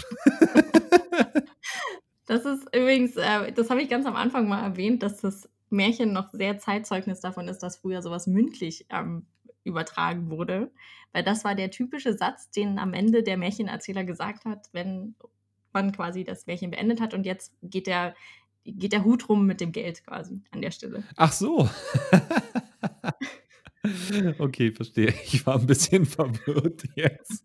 Das ist übrigens, äh, das habe ich ganz am Anfang mal erwähnt, dass das Märchen noch sehr Zeitzeugnis davon ist, dass früher sowas mündlich ähm, übertragen wurde. Weil das war der typische Satz, den am Ende der Märchenerzähler gesagt hat, wenn man quasi das Märchen beendet hat. Und jetzt geht der, geht der Hut rum mit dem Geld quasi an der Stelle. Ach so. Okay, verstehe. Ich war ein bisschen verwirrt jetzt.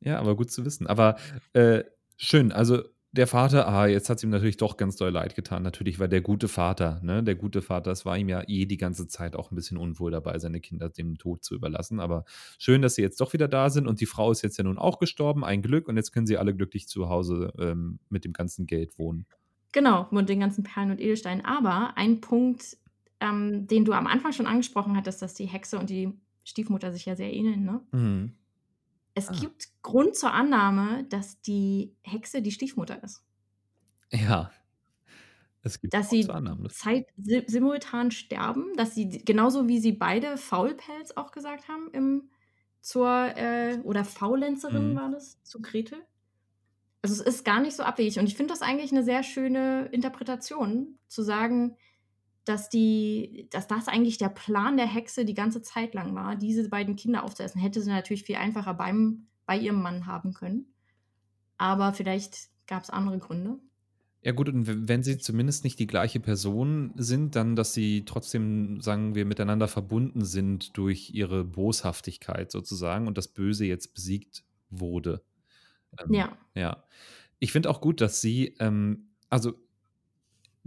Ja, aber gut zu wissen. Aber äh, schön, also der Vater, ah, jetzt hat es ihm natürlich doch ganz doll leid getan. Natürlich war der gute Vater, ne? Der gute Vater, es war ihm ja eh die ganze Zeit auch ein bisschen unwohl dabei, seine Kinder dem Tod zu überlassen. Aber schön, dass sie jetzt doch wieder da sind und die Frau ist jetzt ja nun auch gestorben, ein Glück. Und jetzt können sie alle glücklich zu Hause ähm, mit dem ganzen Geld wohnen. Genau, mit den ganzen Perlen und Edelsteinen. Aber ein Punkt ähm, den du am Anfang schon angesprochen hattest, dass die Hexe und die Stiefmutter sich ja sehr ähneln. Ne? Mhm. Es ah. gibt Grund zur Annahme, dass die Hexe die Stiefmutter ist. Ja. Es gibt dass sie Zeit simultan sterben, dass sie genauso wie sie beide Faulpelz auch gesagt haben im zur äh, oder Faulenzerin mhm. war das zu Gretel. Also es ist gar nicht so abwegig und ich finde das eigentlich eine sehr schöne Interpretation zu sagen, dass die, dass das eigentlich der Plan der Hexe die ganze Zeit lang war, diese beiden Kinder aufzuessen. Hätte sie natürlich viel einfacher beim, bei ihrem Mann haben können. Aber vielleicht gab es andere Gründe. Ja gut, und wenn sie zumindest nicht die gleiche Person sind, dann, dass sie trotzdem, sagen wir, miteinander verbunden sind durch ihre Boshaftigkeit sozusagen und das Böse jetzt besiegt wurde. Ähm, ja. Ja. Ich finde auch gut, dass sie, ähm, also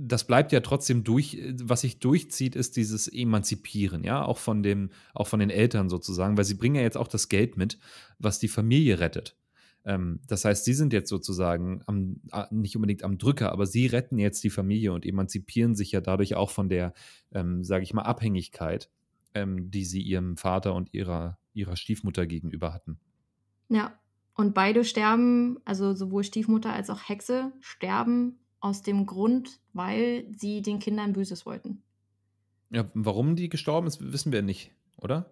das bleibt ja trotzdem durch, was sich durchzieht, ist dieses Emanzipieren, ja, auch von dem, auch von den Eltern sozusagen, weil sie bringen ja jetzt auch das Geld mit, was die Familie rettet. Ähm, das heißt, sie sind jetzt sozusagen am, nicht unbedingt am Drücker, aber sie retten jetzt die Familie und emanzipieren sich ja dadurch auch von der, ähm, sage ich mal, Abhängigkeit, ähm, die sie ihrem Vater und ihrer, ihrer Stiefmutter gegenüber hatten. Ja, und beide sterben, also sowohl Stiefmutter als auch Hexe sterben aus dem Grund, weil sie den Kindern Böses wollten. Ja, warum die gestorben ist, wissen wir nicht, oder?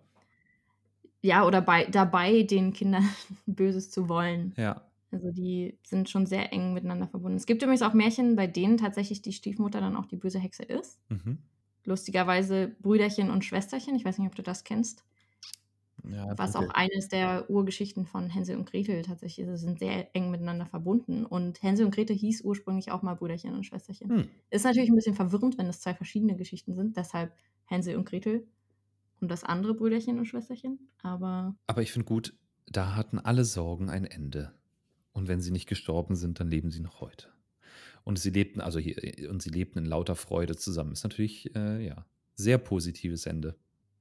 Ja, oder bei, dabei, den Kindern Böses zu wollen. Ja. Also die sind schon sehr eng miteinander verbunden. Es gibt übrigens auch Märchen, bei denen tatsächlich die Stiefmutter dann auch die böse Hexe ist. Mhm. Lustigerweise Brüderchen und Schwesterchen. Ich weiß nicht, ob du das kennst. Ja, was auch eines der Urgeschichten von Hänsel und Gretel tatsächlich ist. Sie sind sehr eng miteinander verbunden. Und Hänsel und Gretel hieß ursprünglich auch mal Brüderchen und Schwesterchen. Hm. Ist natürlich ein bisschen verwirrend, wenn es zwei verschiedene Geschichten sind. Deshalb Hänsel und Gretel und das andere Brüderchen und Schwesterchen. Aber. Aber ich finde gut, da hatten alle Sorgen ein Ende. Und wenn sie nicht gestorben sind, dann leben sie noch heute. Und sie lebten, also hier, und sie lebten in lauter Freude zusammen. Ist natürlich, äh, ja, sehr positives Ende.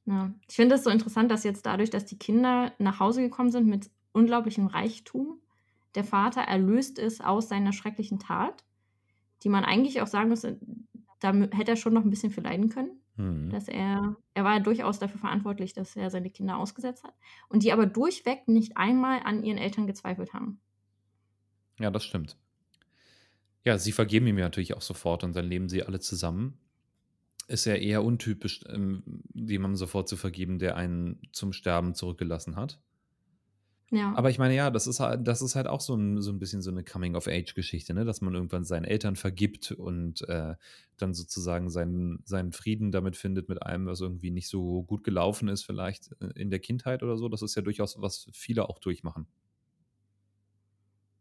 Ja, ich finde es so interessant, dass jetzt dadurch, dass die Kinder nach Hause gekommen sind mit unglaublichem Reichtum, der Vater erlöst ist aus seiner schrecklichen Tat, die man eigentlich auch sagen muss, da hätte er schon noch ein bisschen für leiden können. Mhm. Dass er, er war ja durchaus dafür verantwortlich, dass er seine Kinder ausgesetzt hat. Und die aber durchweg nicht einmal an ihren Eltern gezweifelt haben. Ja, das stimmt. Ja, sie vergeben ihm ja natürlich auch sofort und dann leben sie alle zusammen. Ist ja eher untypisch, ähm, jemandem sofort zu vergeben, der einen zum Sterben zurückgelassen hat. Ja. Aber ich meine, ja, das ist halt, das ist halt auch so ein, so ein bisschen so eine Coming-of-Age-Geschichte, ne? dass man irgendwann seinen Eltern vergibt und äh, dann sozusagen seinen, seinen Frieden damit findet mit allem, was irgendwie nicht so gut gelaufen ist, vielleicht äh, in der Kindheit oder so. Das ist ja durchaus, was viele auch durchmachen.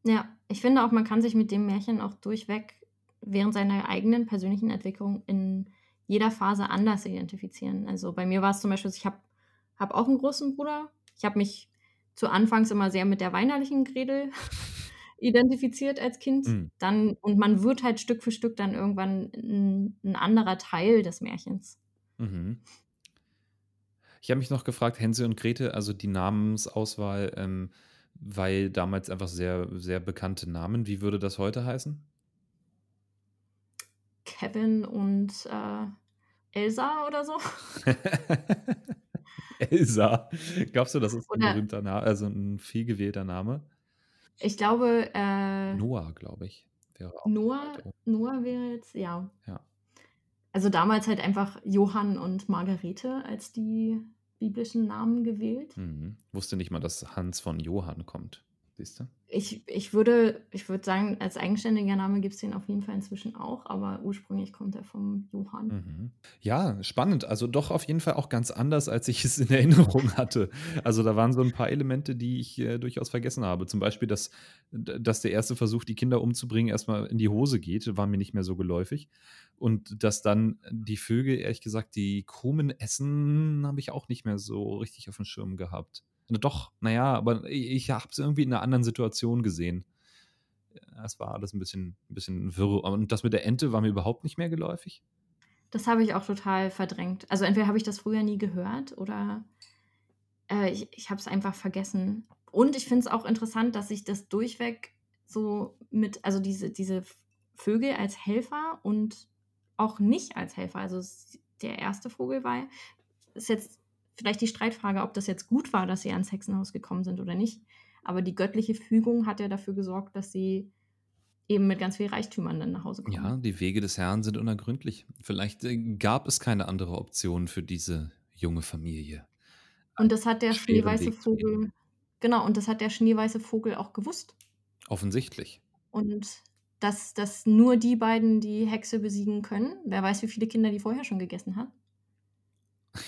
Ja, ich finde auch, man kann sich mit dem Märchen auch durchweg während seiner eigenen persönlichen Entwicklung in jeder Phase anders identifizieren. Also bei mir war es zum Beispiel, ich habe hab auch einen großen Bruder. Ich habe mich zu Anfangs immer sehr mit der weinerlichen Gretel identifiziert als Kind. Mhm. Dann, und man wird halt Stück für Stück dann irgendwann ein, ein anderer Teil des Märchens. Mhm. Ich habe mich noch gefragt, Hänsel und Grete, also die Namensauswahl, ähm, weil damals einfach sehr, sehr bekannte Namen. Wie würde das heute heißen? Kevin und äh, Elsa oder so. Elsa. Glaubst du, das ist ein Oder- berühmter Name, also ein viel gewählter Name? Ich glaube, äh, Noah, glaube ich. Wäre Noah. Noah wäre jetzt, ja. Ja. Also damals halt einfach Johann und Margarete als die biblischen Namen gewählt. Mhm. Wusste nicht mal, dass Hans von Johann kommt. Siehst du? Ich, ich, würde, ich würde sagen, als eigenständiger Name gibt es den auf jeden Fall inzwischen auch, aber ursprünglich kommt er vom Johann. Mhm. Ja, spannend. Also doch auf jeden Fall auch ganz anders, als ich es in Erinnerung hatte. Also da waren so ein paar Elemente, die ich äh, durchaus vergessen habe. Zum Beispiel, dass, dass der erste Versuch, die Kinder umzubringen, erstmal in die Hose geht, war mir nicht mehr so geläufig. Und dass dann die Vögel, ehrlich gesagt, die Krumen essen, habe ich auch nicht mehr so richtig auf dem Schirm gehabt. Doch, naja, aber ich, ich habe es irgendwie in einer anderen Situation gesehen. Es war alles ein bisschen, ein bisschen wirr. Und das mit der Ente war mir überhaupt nicht mehr geläufig. Das habe ich auch total verdrängt. Also entweder habe ich das früher nie gehört oder äh, ich, ich habe es einfach vergessen. Und ich finde es auch interessant, dass sich das durchweg so mit, also diese, diese Vögel als Helfer und auch nicht als Helfer. Also der erste Vogel war, ist jetzt vielleicht die Streitfrage, ob das jetzt gut war, dass sie ans Hexenhaus gekommen sind oder nicht. Aber die göttliche Fügung hat ja dafür gesorgt, dass sie eben mit ganz viel Reichtümern dann nach Hause kommen. Ja, die Wege des Herrn sind unergründlich. Vielleicht äh, gab es keine andere Option für diese junge Familie. Und das hat der schneeweiße. Vogel, genau, und das hat der schneeweiße Vogel auch gewusst. Offensichtlich. Und dass, dass nur die beiden die Hexe besiegen können. Wer weiß, wie viele Kinder die vorher schon gegessen hat.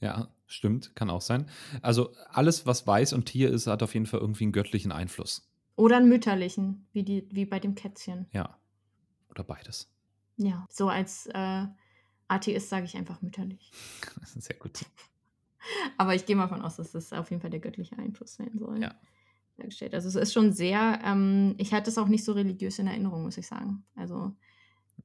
Ja, stimmt, kann auch sein. Also alles, was weiß und Tier ist, hat auf jeden Fall irgendwie einen göttlichen Einfluss. Oder einen mütterlichen, wie, die, wie bei dem Kätzchen. Ja. Oder beides. Ja, so als äh, Atheist sage ich einfach mütterlich. Das ist sehr gut. Aber ich gehe mal davon aus, dass das auf jeden Fall der göttliche Einfluss sein soll. Ja. Dargestellt. Also es ist schon sehr, ähm, ich hatte es auch nicht so religiös in Erinnerung, muss ich sagen. Also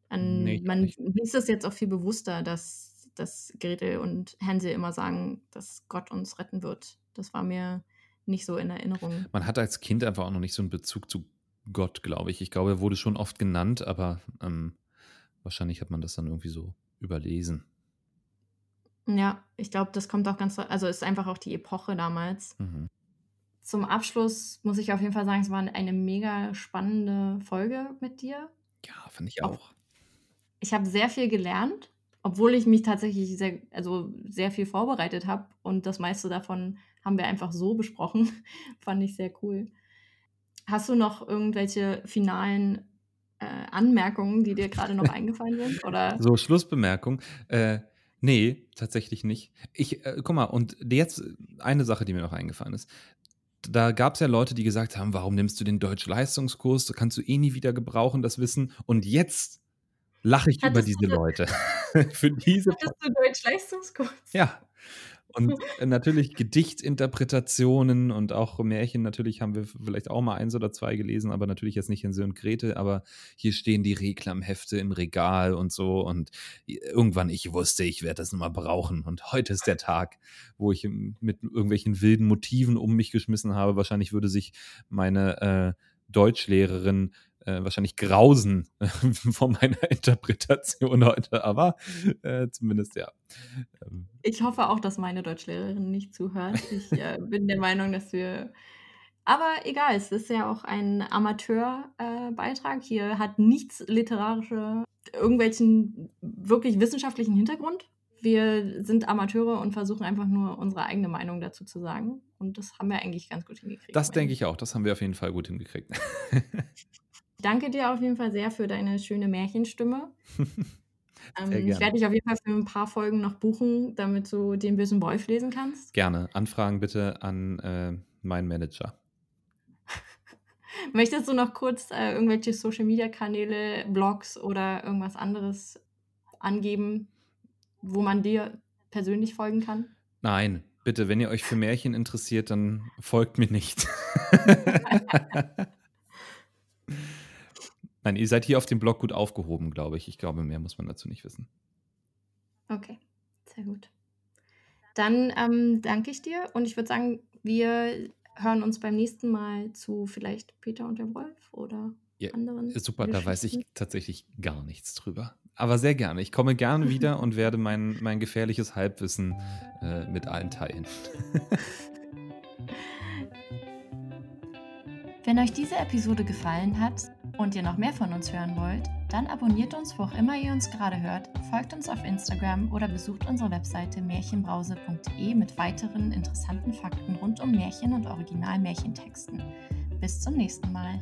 an, Nee, man liest es jetzt auch viel bewusster, dass, dass Gretel und Hänsel immer sagen, dass Gott uns retten wird. Das war mir nicht so in Erinnerung. Man hat als Kind einfach auch noch nicht so einen Bezug zu Gott, glaube ich. Ich glaube, er wurde schon oft genannt, aber ähm, wahrscheinlich hat man das dann irgendwie so überlesen. Ja, ich glaube, das kommt auch ganz, also ist einfach auch die Epoche damals. Mhm. Zum Abschluss muss ich auf jeden Fall sagen, es war eine mega spannende Folge mit dir. Ja, fand ich Auf- auch. Ich habe sehr viel gelernt, obwohl ich mich tatsächlich sehr, also sehr viel vorbereitet habe und das meiste davon haben wir einfach so besprochen. Fand ich sehr cool. Hast du noch irgendwelche finalen äh, Anmerkungen, die dir gerade noch eingefallen sind? Oder? So, Schlussbemerkung. Äh, nee, tatsächlich nicht. Ich, äh, guck mal, und jetzt eine Sache, die mir noch eingefallen ist. Da gab es ja Leute, die gesagt haben, warum nimmst du den Deutsch-Leistungskurs? Kannst du eh nie wieder gebrauchen, das Wissen. Und jetzt lache ich über Hattest diese du- Leute. Für diese Hattest du Deutsch-Leistungskurs? Ja, Und äh, natürlich Gedichtinterpretationen und auch Märchen. Natürlich haben wir vielleicht auch mal eins oder zwei gelesen, aber natürlich jetzt nicht Hänsel und Grete. Aber hier stehen die Reklamhefte im Regal und so. Und irgendwann, ich wusste, ich werde das nochmal brauchen. Und heute ist der Tag, wo ich mit irgendwelchen wilden Motiven um mich geschmissen habe. Wahrscheinlich würde sich meine äh, Deutschlehrerin äh, wahrscheinlich grausen von meiner Interpretation heute, aber äh, zumindest ja. Ähm. Ich hoffe auch, dass meine Deutschlehrerin nicht zuhört. Ich äh, bin der Meinung, dass wir. Aber egal, es ist ja auch ein Amateurbeitrag. Hier hat nichts literarische, irgendwelchen wirklich wissenschaftlichen Hintergrund. Wir sind Amateure und versuchen einfach nur unsere eigene Meinung dazu zu sagen. Und das haben wir eigentlich ganz gut hingekriegt. Das denke ich auch. Das haben wir auf jeden Fall gut hingekriegt. Danke dir auf jeden Fall sehr für deine schöne Märchenstimme. ähm, ich werde dich auf jeden Fall für ein paar Folgen noch buchen, damit du den bösen Wolf lesen kannst. Gerne. Anfragen bitte an äh, meinen Manager. Möchtest du noch kurz äh, irgendwelche Social Media Kanäle, Blogs oder irgendwas anderes angeben, wo man dir persönlich folgen kann? Nein, bitte, wenn ihr euch für Märchen interessiert, dann folgt mir nicht. Nein, ihr seid hier auf dem Blog gut aufgehoben, glaube ich. Ich glaube, mehr muss man dazu nicht wissen. Okay, sehr gut. Dann ähm, danke ich dir und ich würde sagen, wir hören uns beim nächsten Mal zu vielleicht Peter und der Wolf oder ja, anderen. Super, da weiß ich tatsächlich gar nichts drüber. Aber sehr gerne. Ich komme gerne wieder und werde mein, mein gefährliches Halbwissen äh, mit allen teilen. Wenn euch diese Episode gefallen hat und ihr noch mehr von uns hören wollt, dann abonniert uns, wo auch immer ihr uns gerade hört, folgt uns auf Instagram oder besucht unsere Webseite märchenbrause.de mit weiteren interessanten Fakten rund um Märchen und Original-Märchentexten. Bis zum nächsten Mal.